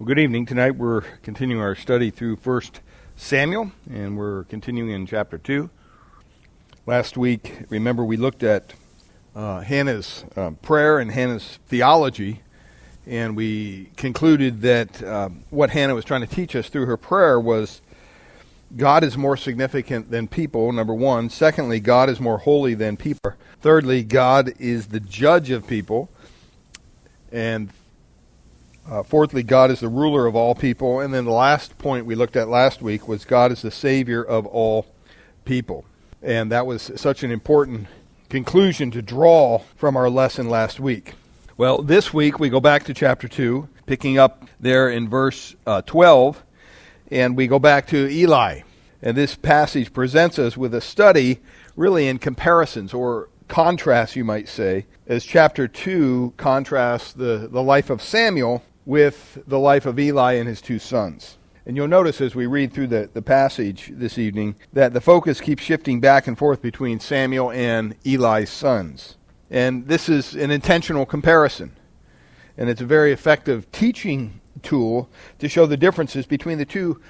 Well, good evening. Tonight we're continuing our study through First Samuel, and we're continuing in chapter 2. Last week, remember, we looked at uh, Hannah's uh, prayer and Hannah's theology, and we concluded that uh, what Hannah was trying to teach us through her prayer was God is more significant than people, number one. Secondly, God is more holy than people. Thirdly, God is the judge of people. And uh, fourthly, God is the ruler of all people. And then the last point we looked at last week was God is the Savior of all people. And that was such an important conclusion to draw from our lesson last week. Well, this week we go back to chapter 2, picking up there in verse uh, 12, and we go back to Eli. And this passage presents us with a study really in comparisons or contrasts, you might say, as chapter 2 contrasts the, the life of Samuel with the life of Eli and his two sons. And you'll notice as we read through the, the passage this evening that the focus keeps shifting back and forth between Samuel and Eli's sons. And this is an intentional comparison. And it's a very effective teaching tool to show the differences between the two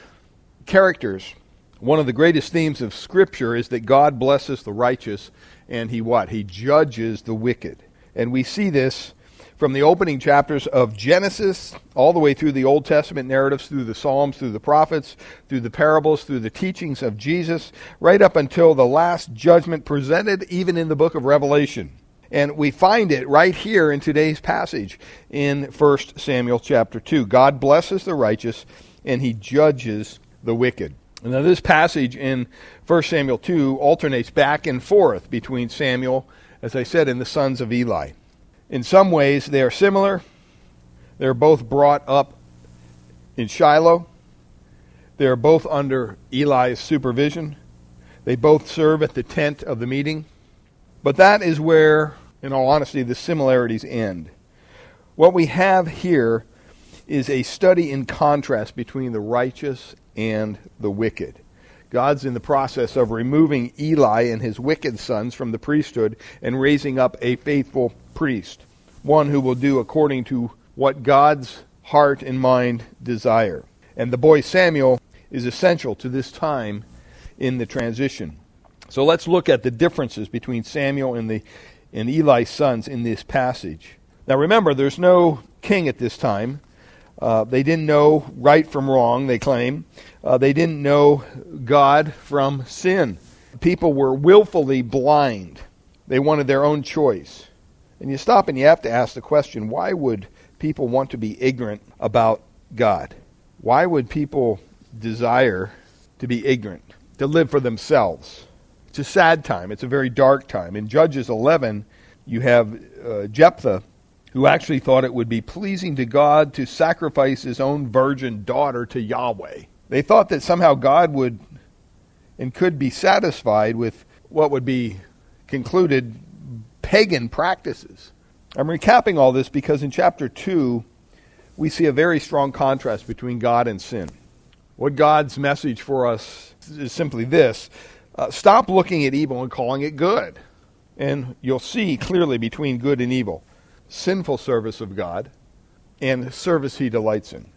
characters. One of the greatest themes of Scripture is that God blesses the righteous and he what? He judges the wicked. And we see this from the opening chapters of Genesis all the way through the Old Testament narratives, through the Psalms, through the prophets, through the parables, through the teachings of Jesus, right up until the last judgment presented even in the book of Revelation. And we find it right here in today's passage in 1 Samuel chapter 2. God blesses the righteous and he judges the wicked. Now, this passage in 1 Samuel 2 alternates back and forth between Samuel, as I said, and the sons of Eli. In some ways, they are similar. They're both brought up in Shiloh. They are both under Eli's supervision. They both serve at the tent of the meeting. But that is where, in all honesty, the similarities end. What we have here is a study in contrast between the righteous and the wicked. God's in the process of removing Eli and his wicked sons from the priesthood and raising up a faithful priest, one who will do according to what God's heart and mind desire. And the boy Samuel is essential to this time in the transition. So let's look at the differences between Samuel and the and Eli's sons in this passage. Now remember, there's no king at this time. Uh, they didn't know right from wrong, they claim. Uh, they didn't know God from sin. People were willfully blind. They wanted their own choice. And you stop and you have to ask the question why would people want to be ignorant about God? Why would people desire to be ignorant, to live for themselves? It's a sad time. It's a very dark time. In Judges 11, you have uh, Jephthah who actually thought it would be pleasing to God to sacrifice his own virgin daughter to Yahweh. They thought that somehow God would and could be satisfied with what would be concluded pagan practices. I'm recapping all this because in chapter 2, we see a very strong contrast between God and sin. What God's message for us is simply this uh, stop looking at evil and calling it good. And you'll see clearly between good and evil sinful service of God and service he delights in.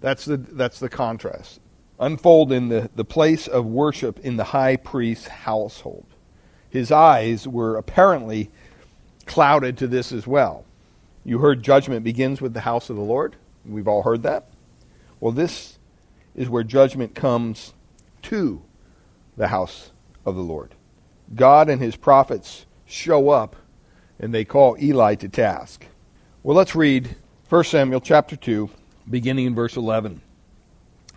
That's the, that's the contrast. Unfold in the, the place of worship in the high priest's household. His eyes were apparently clouded to this as well. You heard judgment begins with the house of the Lord. We've all heard that. Well, this is where judgment comes to the house of the Lord. God and his prophets show up and they call Eli to task. Well, let's read 1 Samuel chapter 2, beginning in verse 11.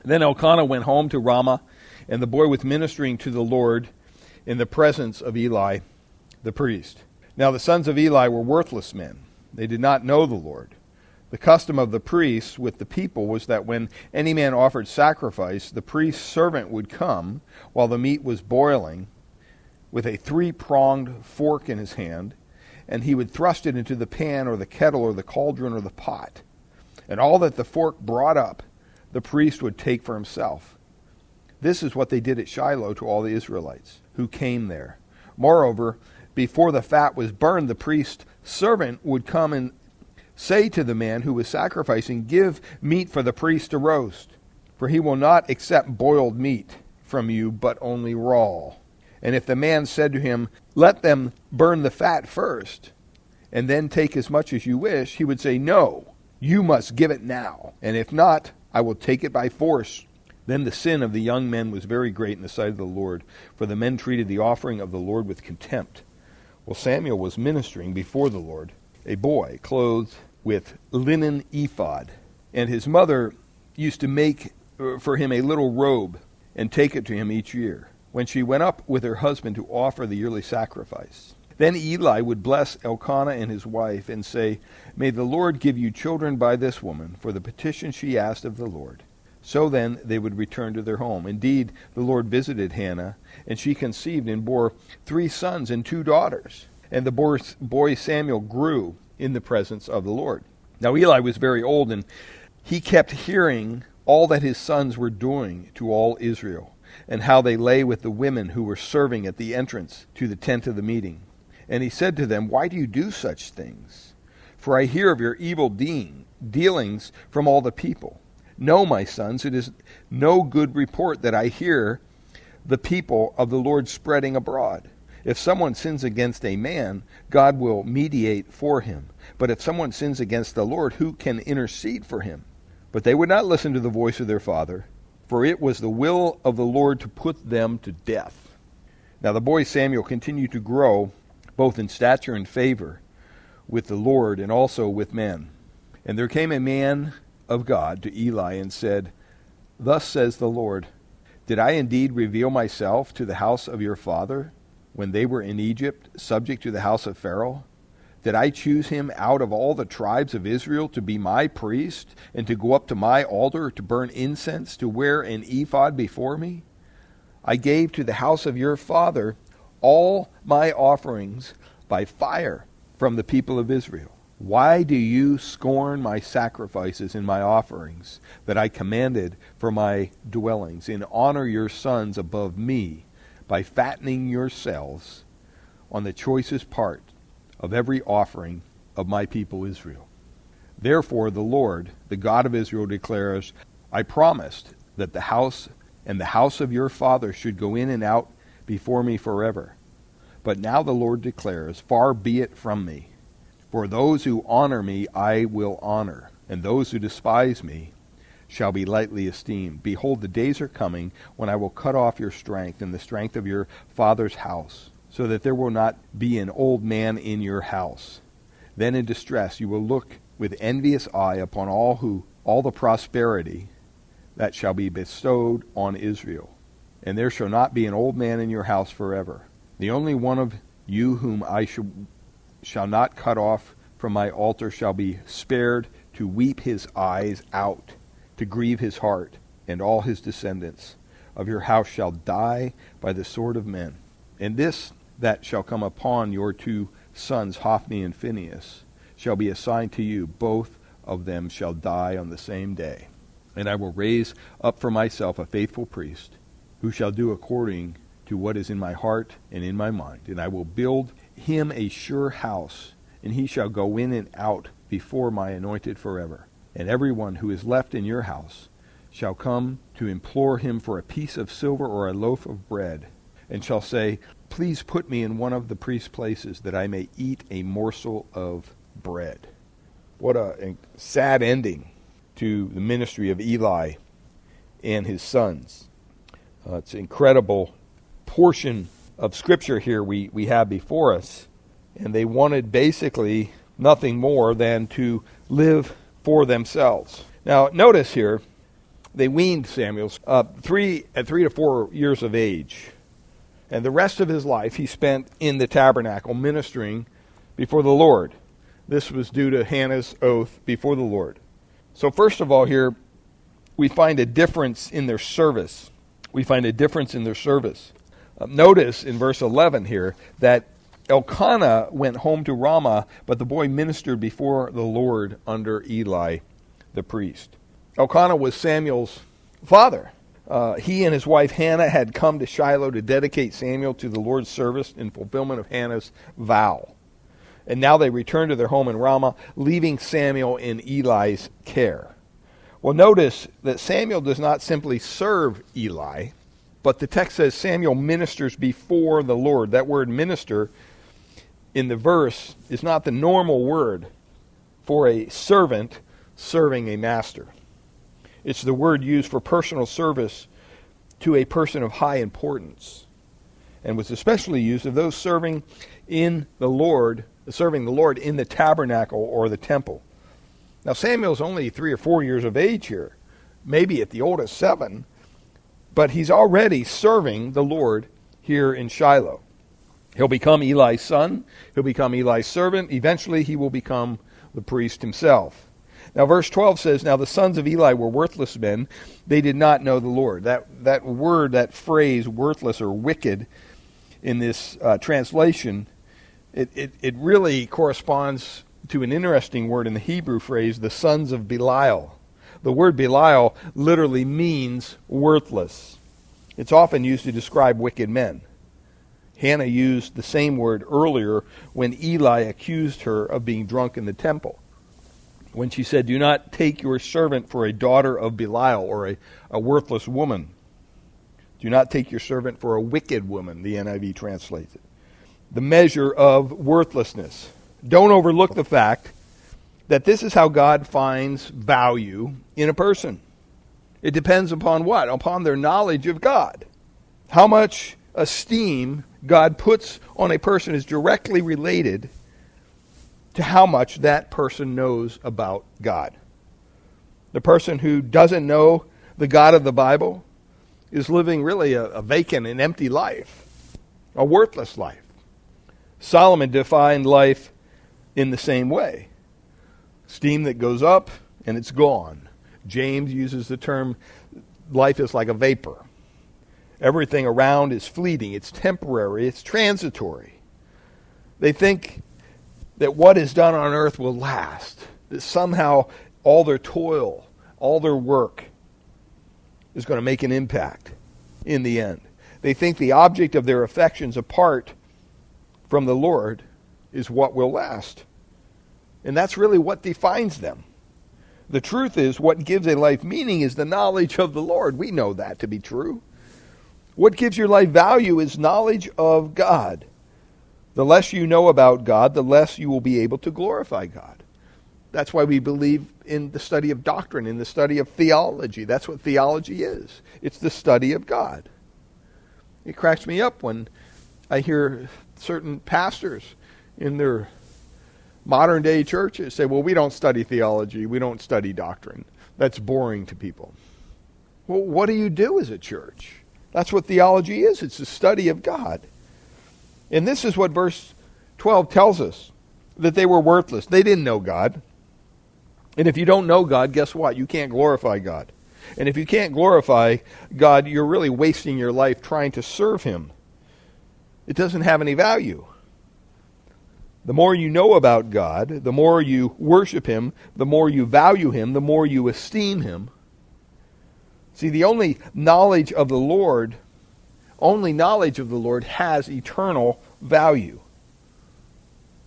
Then Elkanah went home to Ramah, and the boy was ministering to the Lord in the presence of Eli the priest. Now the sons of Eli were worthless men. They did not know the Lord. The custom of the priests with the people was that when any man offered sacrifice, the priest's servant would come while the meat was boiling with a three pronged fork in his hand and he would thrust it into the pan or the kettle or the cauldron or the pot. And all that the fork brought up, the priest would take for himself. This is what they did at Shiloh to all the Israelites who came there. Moreover, before the fat was burned, the priest's servant would come and Say to the man who was sacrificing, Give meat for the priest to roast, for he will not accept boiled meat from you, but only raw. And if the man said to him, Let them burn the fat first, and then take as much as you wish, he would say, No, you must give it now, and if not, I will take it by force. Then the sin of the young men was very great in the sight of the Lord, for the men treated the offering of the Lord with contempt. Well, Samuel was ministering before the Lord, a boy clothed with linen ephod, and his mother used to make uh, for him a little robe and take it to him each year, when she went up with her husband to offer the yearly sacrifice. Then Eli would bless Elkanah and his wife and say, May the Lord give you children by this woman, for the petition she asked of the Lord. So then they would return to their home. Indeed, the Lord visited Hannah, and she conceived and bore three sons and two daughters. And the boy Samuel grew in the presence of the Lord. Now Eli was very old, and he kept hearing all that his sons were doing to all Israel, and how they lay with the women who were serving at the entrance to the tent of the meeting. And he said to them, Why do you do such things? For I hear of your evil dealing, dealings from all the people. No, my sons, it is no good report that I hear the people of the Lord spreading abroad. If someone sins against a man, God will mediate for him. But if someone sins against the Lord, who can intercede for him? But they would not listen to the voice of their father, for it was the will of the Lord to put them to death. Now the boy Samuel continued to grow both in stature and favor with the Lord and also with men. And there came a man of God to Eli and said, Thus says the Lord, Did I indeed reveal myself to the house of your father when they were in Egypt, subject to the house of Pharaoh? Did I choose him out of all the tribes of Israel to be my priest, and to go up to my altar to burn incense, to wear an ephod before me? I gave to the house of your father all my offerings by fire from the people of Israel. Why do you scorn my sacrifices and my offerings that I commanded for my dwellings, and honor your sons above me by fattening yourselves on the choicest part of every offering of my people Israel? Therefore, the Lord, the God of Israel, declares, I promised that the house and the house of your father should go in and out before me forever. But now the Lord declares, Far be it from me. For those who honor me I will honor, and those who despise me shall be lightly esteemed. Behold, the days are coming when I will cut off your strength and the strength of your father's house, so that there will not be an old man in your house. Then in distress you will look with envious eye upon all who all the prosperity that shall be bestowed on Israel and there shall not be an old man in your house forever. The only one of you whom I shall, shall not cut off from my altar shall be spared to weep his eyes out, to grieve his heart, and all his descendants of your house shall die by the sword of men. And this that shall come upon your two sons, Hophni and Phinehas, shall be assigned to you. Both of them shall die on the same day. And I will raise up for myself a faithful priest who shall do according to what is in my heart and in my mind. And I will build him a sure house, and he shall go in and out before my anointed forever. And everyone who is left in your house shall come to implore him for a piece of silver or a loaf of bread, and shall say, Please put me in one of the priest's places, that I may eat a morsel of bread. What a sad ending to the ministry of Eli and his sons. Uh, it's an incredible portion of Scripture here we, we have before us. And they wanted basically nothing more than to live for themselves. Now, notice here, they weaned Samuel uh, three, at three to four years of age. And the rest of his life he spent in the tabernacle ministering before the Lord. This was due to Hannah's oath before the Lord. So, first of all, here we find a difference in their service we find a difference in their service. Uh, notice in verse 11 here that Elkanah went home to Ramah, but the boy ministered before the Lord under Eli the priest. Elkanah was Samuel's father. Uh, he and his wife Hannah had come to Shiloh to dedicate Samuel to the Lord's service in fulfillment of Hannah's vow. And now they return to their home in Ramah, leaving Samuel in Eli's care. Well, notice that Samuel does not simply serve Eli, but the text says Samuel ministers before the Lord. That word minister in the verse is not the normal word for a servant serving a master. It's the word used for personal service to a person of high importance and was especially used of those serving in the Lord, serving the Lord in the tabernacle or the temple. Now Samuel's only 3 or 4 years of age here, maybe at the oldest 7, but he's already serving the Lord here in Shiloh. He'll become Eli's son, he'll become Eli's servant, eventually he will become the priest himself. Now, verse 12 says, Now the sons of Eli were worthless men. They did not know the Lord. That, that word, that phrase, worthless or wicked, in this uh, translation, it, it, it really corresponds to an interesting word in the Hebrew phrase, the sons of Belial. The word Belial literally means worthless. It's often used to describe wicked men. Hannah used the same word earlier when Eli accused her of being drunk in the temple when she said, Do not take your servant for a daughter of Belial or a, a worthless woman. Do not take your servant for a wicked woman, the NIV translates it. The measure of worthlessness. Don't overlook the fact that this is how God finds value in a person. It depends upon what? Upon their knowledge of God. How much esteem God puts on a person is directly related to how much that person knows about God. The person who doesn't know the God of the Bible is living really a, a vacant and empty life, a worthless life. Solomon defined life in the same way steam that goes up and it's gone. James uses the term life is like a vapor. Everything around is fleeting, it's temporary, it's transitory. They think that what is done on earth will last, that somehow all their toil, all their work is going to make an impact in the end. They think the object of their affections apart from the Lord is what will last. And that's really what defines them. The truth is, what gives a life meaning is the knowledge of the Lord. We know that to be true. What gives your life value is knowledge of God. The less you know about God, the less you will be able to glorify God. That's why we believe in the study of doctrine, in the study of theology. That's what theology is it's the study of God. It cracks me up when I hear certain pastors in their modern day churches say, well, we don't study theology, we don't study doctrine. That's boring to people. Well, what do you do as a church? That's what theology is it's the study of God. And this is what verse 12 tells us that they were worthless. They didn't know God. And if you don't know God, guess what? You can't glorify God. And if you can't glorify God, you're really wasting your life trying to serve Him. It doesn't have any value. The more you know about God, the more you worship Him, the more you value Him, the more you esteem Him. See, the only knowledge of the Lord only knowledge of the Lord has eternal value.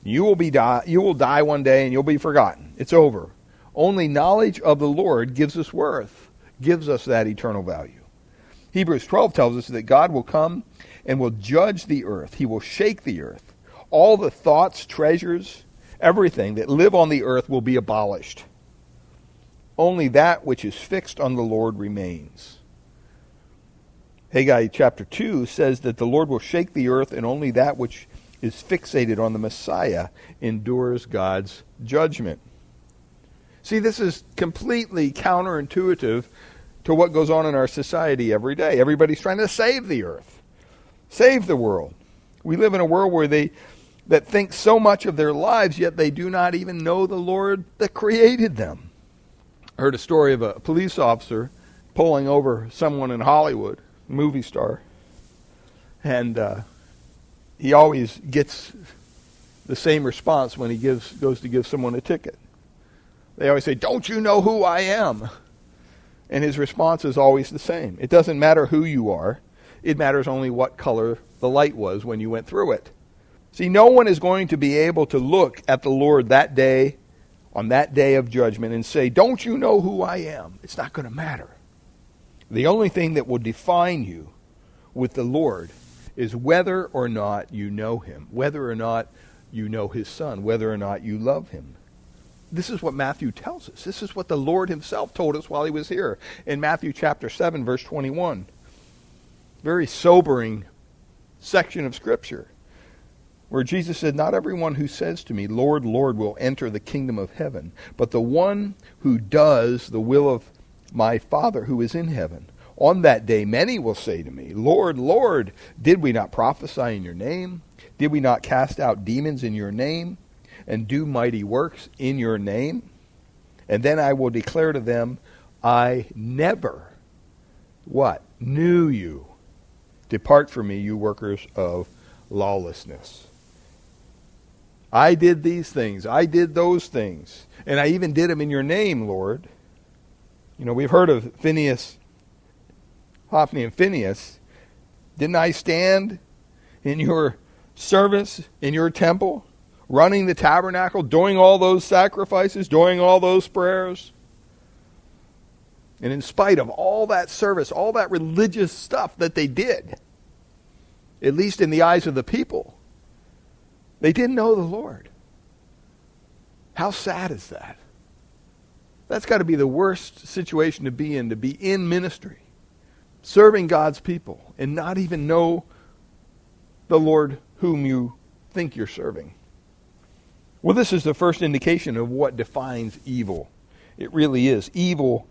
You will be die, you will die one day and you'll be forgotten. It's over. Only knowledge of the Lord gives us worth, gives us that eternal value. Hebrews 12 tells us that God will come and will judge the earth. He will shake the earth. All the thoughts, treasures, everything that live on the earth will be abolished. Only that which is fixed on the Lord remains. Haggai chapter 2 says that the Lord will shake the earth, and only that which is fixated on the Messiah endures God's judgment. See, this is completely counterintuitive to what goes on in our society every day. Everybody's trying to save the earth, save the world. We live in a world where they that think so much of their lives, yet they do not even know the Lord that created them. I heard a story of a police officer pulling over someone in Hollywood movie star, and uh, he always gets the same response when he gives goes to give someone a ticket. They always say, "Don't you know who I am?" And his response is always the same. It doesn't matter who you are; it matters only what color the light was when you went through it. See, no one is going to be able to look at the Lord that day, on that day of judgment, and say, Don't you know who I am? It's not going to matter. The only thing that will define you with the Lord is whether or not you know him, whether or not you know his son, whether or not you love him. This is what Matthew tells us. This is what the Lord himself told us while he was here in Matthew chapter 7 verse 21. Very sobering section of scripture where Jesus said, Not everyone who says to me, Lord, Lord, will enter the kingdom of heaven, but the one who does the will of my Father who is in heaven. On that day, many will say to me, Lord, Lord, did we not prophesy in your name? Did we not cast out demons in your name and do mighty works in your name? And then I will declare to them, I never, what? Knew you. Depart from me, you workers of lawlessness. I did these things. I did those things. And I even did them in your name, Lord. You know, we've heard of Phinehas, Hophni and Phinehas. Didn't I stand in your service, in your temple, running the tabernacle, doing all those sacrifices, doing all those prayers? And in spite of all that service, all that religious stuff that they did, at least in the eyes of the people, they didn't know the Lord. How sad is that? That's got to be the worst situation to be in, to be in ministry, serving God's people, and not even know the Lord whom you think you're serving. Well, this is the first indication of what defines evil. It really is. Evil,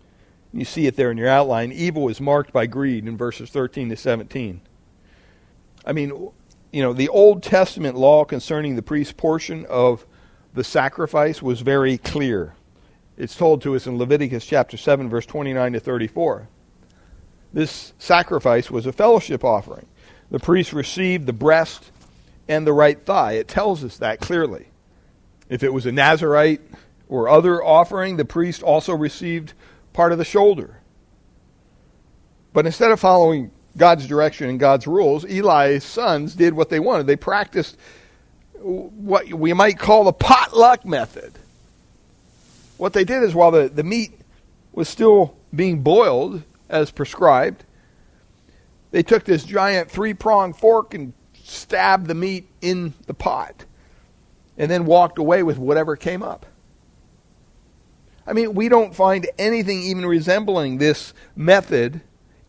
you see it there in your outline, evil is marked by greed in verses 13 to 17. I mean, you know, the Old Testament law concerning the priest's portion of the sacrifice was very clear. It's told to us in Leviticus chapter 7, verse 29 to 34. This sacrifice was a fellowship offering. The priest received the breast and the right thigh. It tells us that clearly. If it was a Nazarite or other offering, the priest also received part of the shoulder. But instead of following God's direction and God's rules, Eli's sons did what they wanted. They practiced what we might call the potluck method. What they did is while the, the meat was still being boiled as prescribed, they took this giant three pronged fork and stabbed the meat in the pot and then walked away with whatever came up. I mean, we don't find anything even resembling this method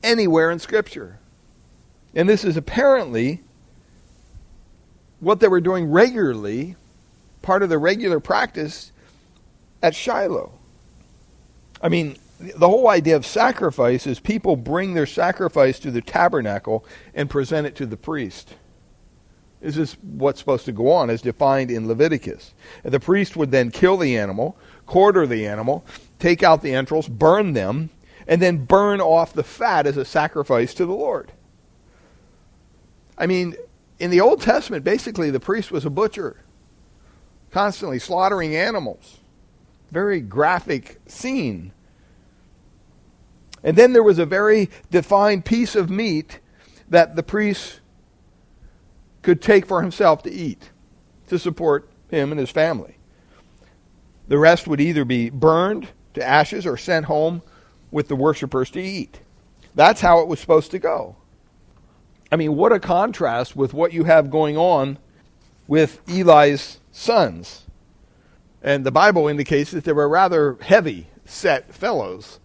anywhere in Scripture. And this is apparently what they were doing regularly, part of the regular practice at Shiloh. I mean, the whole idea of sacrifice is people bring their sacrifice to the tabernacle and present it to the priest. This is what's supposed to go on, as defined in Leviticus. The priest would then kill the animal, quarter the animal, take out the entrails, burn them, and then burn off the fat as a sacrifice to the Lord. I mean, in the Old Testament, basically the priest was a butcher, constantly slaughtering animals. Very graphic scene. And then there was a very defined piece of meat that the priest could take for himself to eat to support him and his family. The rest would either be burned to ashes or sent home with the worshippers to eat. That's how it was supposed to go. I mean, what a contrast with what you have going on with Eli's sons. And the Bible indicates that they were rather heavy set fellows.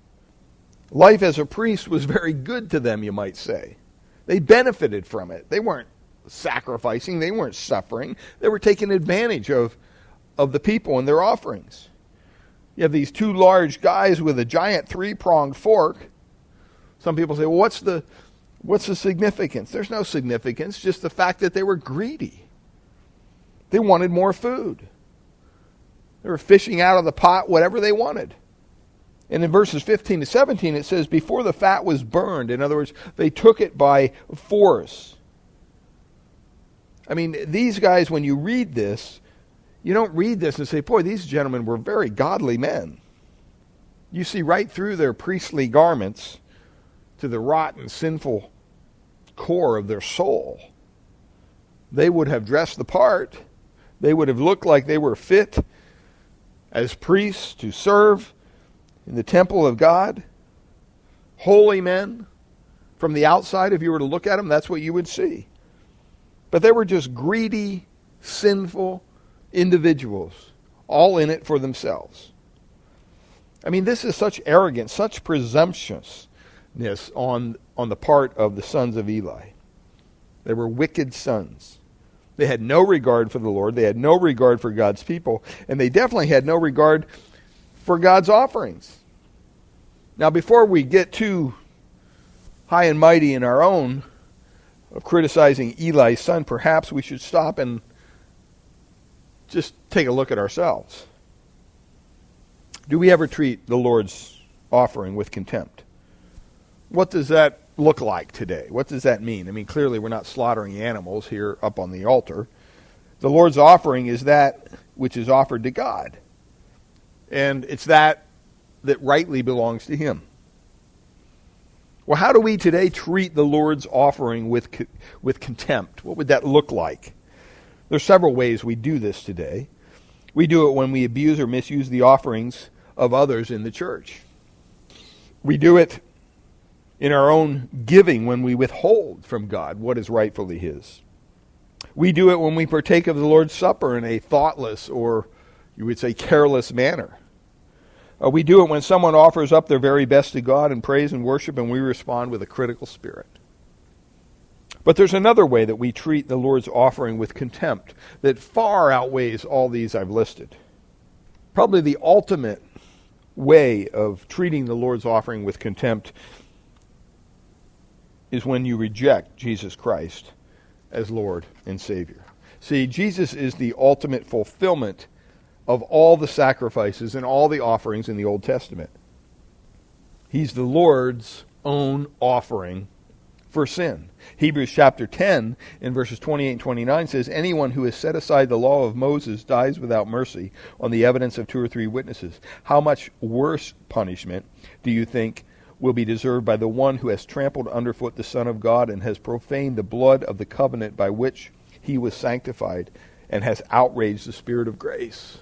Life as a priest was very good to them, you might say. They benefited from it. They weren't sacrificing, they weren't suffering. They were taking advantage of, of the people and their offerings. You have these two large guys with a giant three pronged fork. Some people say, well, what's the, what's the significance? There's no significance, just the fact that they were greedy. They wanted more food. They were fishing out of the pot whatever they wanted. And in verses 15 to 17, it says, Before the fat was burned, in other words, they took it by force. I mean, these guys, when you read this, you don't read this and say, boy, these gentlemen were very godly men. You see right through their priestly garments to the rotten, sinful core of their soul. they would have dressed the part. They would have looked like they were fit as priests to serve in the temple of God. Holy men. From the outside, if you were to look at them, that's what you would see. But they were just greedy, sinful individuals, all in it for themselves. I mean, this is such arrogance, such presumptuousness on, on the part of the sons of Eli. They were wicked sons. They had no regard for the Lord. They had no regard for God's people. And they definitely had no regard for God's offerings. Now, before we get too high and mighty in our own of criticizing Eli's son, perhaps we should stop and just take a look at ourselves. Do we ever treat the Lord's offering with contempt? What does that look like today? What does that mean? I mean, clearly we're not slaughtering animals here up on the altar. The Lord's offering is that which is offered to God. And it's that that rightly belongs to Him. Well, how do we today treat the Lord's offering with, with contempt? What would that look like? There's several ways we do this today. We do it when we abuse or misuse the offerings of others in the church. We do it in our own giving when we withhold from God what is rightfully His. We do it when we partake of the Lord's Supper in a thoughtless or, you would say, careless manner. Uh, we do it when someone offers up their very best to God in praise and worship, and we respond with a critical spirit. But there's another way that we treat the Lord's offering with contempt that far outweighs all these I've listed. Probably the ultimate way of treating the Lord's offering with contempt is when you reject Jesus Christ as Lord and Savior. See, Jesus is the ultimate fulfillment of all the sacrifices and all the offerings in the Old Testament. He's the Lord's own offering for sin. Hebrews chapter 10 in verses 28 and 29 says, Anyone who has set aside the law of Moses dies without mercy on the evidence of two or three witnesses. How much worse punishment do you think will be deserved by the one who has trampled underfoot the Son of God and has profaned the blood of the covenant by which he was sanctified and has outraged the Spirit of grace?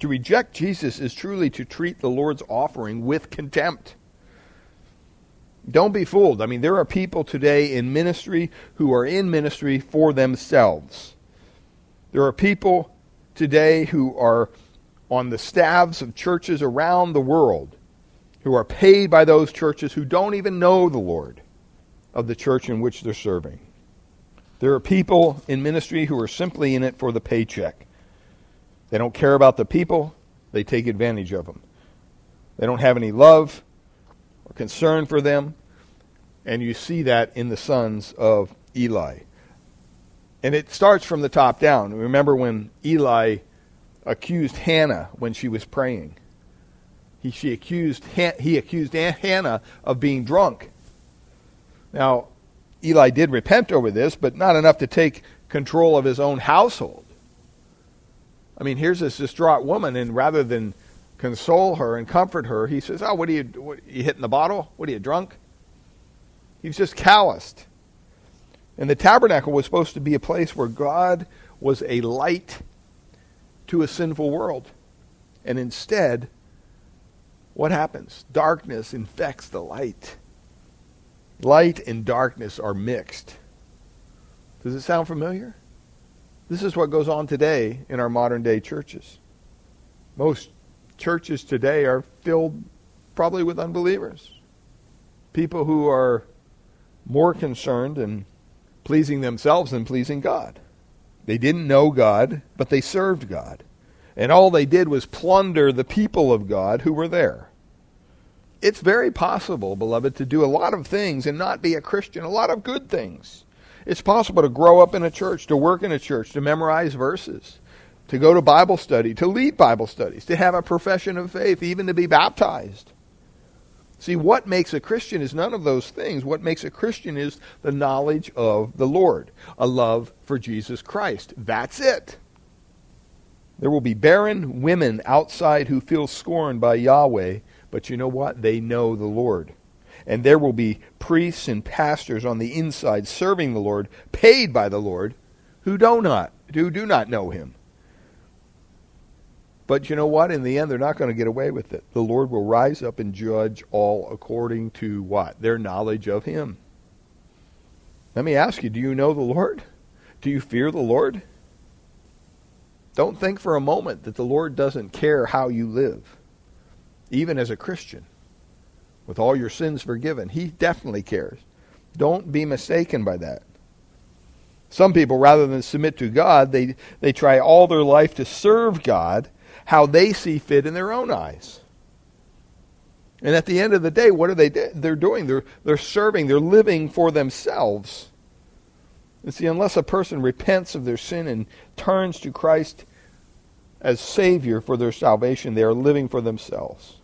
To reject Jesus is truly to treat the Lord's offering with contempt. Don't be fooled. I mean, there are people today in ministry who are in ministry for themselves. There are people today who are on the staffs of churches around the world who are paid by those churches who don't even know the Lord of the church in which they're serving. There are people in ministry who are simply in it for the paycheck. They don't care about the people, they take advantage of them. They don't have any love or concern for them, and you see that in the sons of Eli. And it starts from the top down. Remember when Eli accused Hannah when she was praying? He, she accused, he accused Hannah of being drunk. Now, Eli did repent over this, but not enough to take control of his own household. I mean, here's this distraught woman, and rather than console her and comfort her, he says, "Oh, what are you? What, you hitting the bottle? What are you drunk?" He's just calloused. And the tabernacle was supposed to be a place where God was a light to a sinful world, and instead, what happens? Darkness infects the light. Light and darkness are mixed. Does it sound familiar? This is what goes on today in our modern day churches. Most churches today are filled probably with unbelievers. People who are more concerned in pleasing themselves than pleasing God. They didn't know God, but they served God. And all they did was plunder the people of God who were there. It's very possible, beloved, to do a lot of things and not be a Christian, a lot of good things. It's possible to grow up in a church, to work in a church, to memorize verses, to go to Bible study, to lead Bible studies, to have a profession of faith, even to be baptized. See, what makes a Christian is none of those things. What makes a Christian is the knowledge of the Lord, a love for Jesus Christ. That's it. There will be barren women outside who feel scorned by Yahweh, but you know what? They know the Lord. And there will be priests and pastors on the inside serving the Lord, paid by the Lord, who do not who do not know him. But you know what? In the end, they're not going to get away with it. The Lord will rise up and judge all according to what? Their knowledge of him. Let me ask you, do you know the Lord? Do you fear the Lord? Don't think for a moment that the Lord doesn't care how you live, even as a Christian, with all your sins forgiven. He definitely cares. Don't be mistaken by that. Some people, rather than submit to God, they, they try all their life to serve God how they see fit in their own eyes. And at the end of the day, what are they they're doing? They're, they're serving, they're living for themselves. And see, unless a person repents of their sin and turns to Christ as Savior for their salvation, they are living for themselves.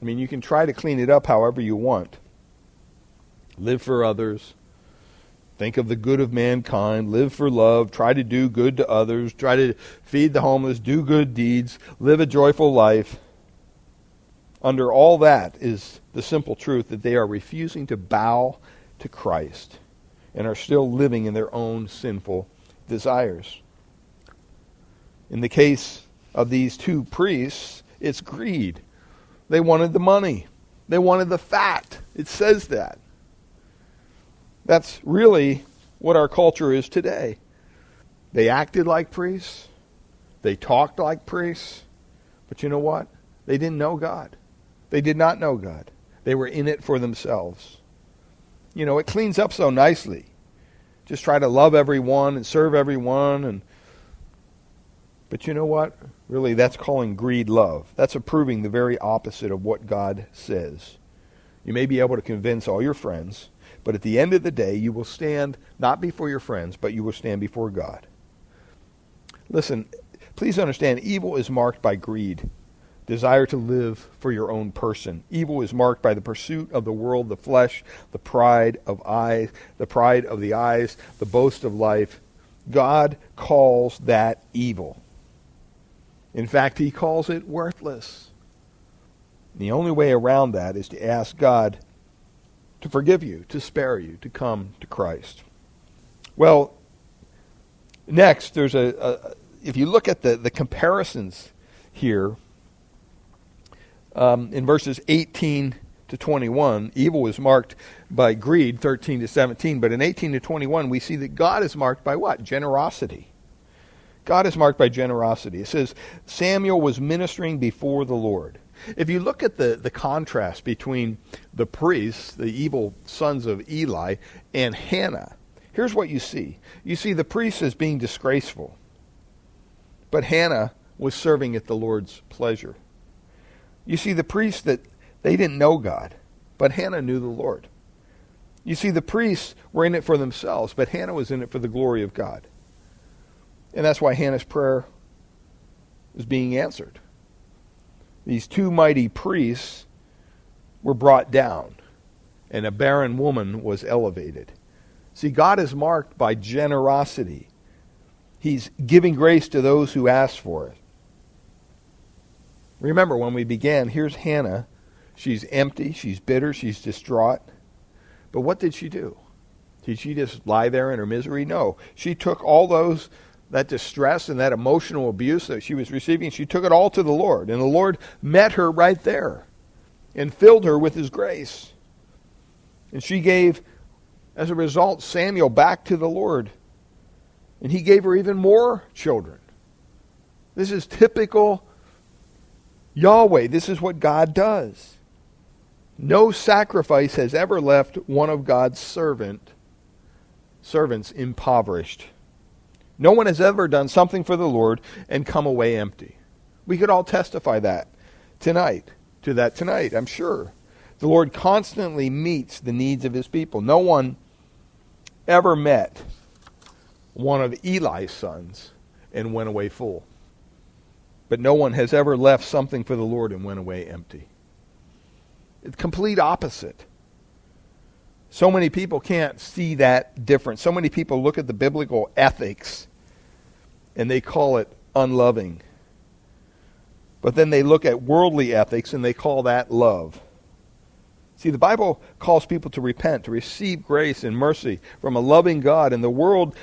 I mean, you can try to clean it up however you want. Live for others, Think of the good of mankind, live for love, try to do good to others, try to feed the homeless, do good deeds, live a joyful life. Under all that is the simple truth that they are refusing to bow to Christ and are still living in their own sinful desires. In the case of these two priests, it's greed. They wanted the money. They wanted the fat. It says that. That's really what our culture is today. They acted like priests, they talked like priests, but you know what? They didn't know God. They did not know God. They were in it for themselves. You know, it cleans up so nicely. Just try to love everyone and serve everyone and but you know what? Really, that's calling greed love. That's approving the very opposite of what God says. You may be able to convince all your friends but at the end of the day, you will stand not before your friends, but you will stand before God. Listen, please understand evil is marked by greed, desire to live for your own person. Evil is marked by the pursuit of the world, the flesh, the pride of eyes, the pride of the eyes, the boast of life. God calls that evil. In fact, he calls it worthless. The only way around that is to ask God to forgive you, to spare you, to come to Christ. Well, next, there's a, a if you look at the, the comparisons here, um, in verses 18 to 21, evil is marked by greed, 13 to 17. But in 18 to 21, we see that God is marked by what? Generosity. God is marked by generosity. It says, Samuel was ministering before the Lord. If you look at the, the contrast between the priests, the evil sons of Eli, and Hannah, here's what you see. You see the priests as being disgraceful, but Hannah was serving at the Lord's pleasure. You see the priests that they didn't know God, but Hannah knew the Lord. You see the priests were in it for themselves, but Hannah was in it for the glory of God. And that's why Hannah's prayer is being answered these two mighty priests were brought down, and a barren woman was elevated. See, God is marked by generosity. He's giving grace to those who ask for it. Remember, when we began, here's Hannah. She's empty, she's bitter, she's distraught. But what did she do? Did she just lie there in her misery? No. She took all those that distress and that emotional abuse that she was receiving, she took it all to the Lord. And the Lord met her right there and filled her with his grace. And she gave, as a result, Samuel back to the Lord. And he gave her even more children. This is typical Yahweh. This is what God does. No sacrifice has ever left one of God's servant servants impoverished. No one has ever done something for the Lord and come away empty. We could all testify that tonight, to that tonight, I'm sure. The Lord constantly meets the needs of his people. No one ever met one of Eli's sons and went away full. But no one has ever left something for the Lord and went away empty. It's complete opposite. So many people can't see that difference. So many people look at the biblical ethics and they call it unloving. But then they look at worldly ethics and they call that love. See, the Bible calls people to repent, to receive grace and mercy from a loving God, and the world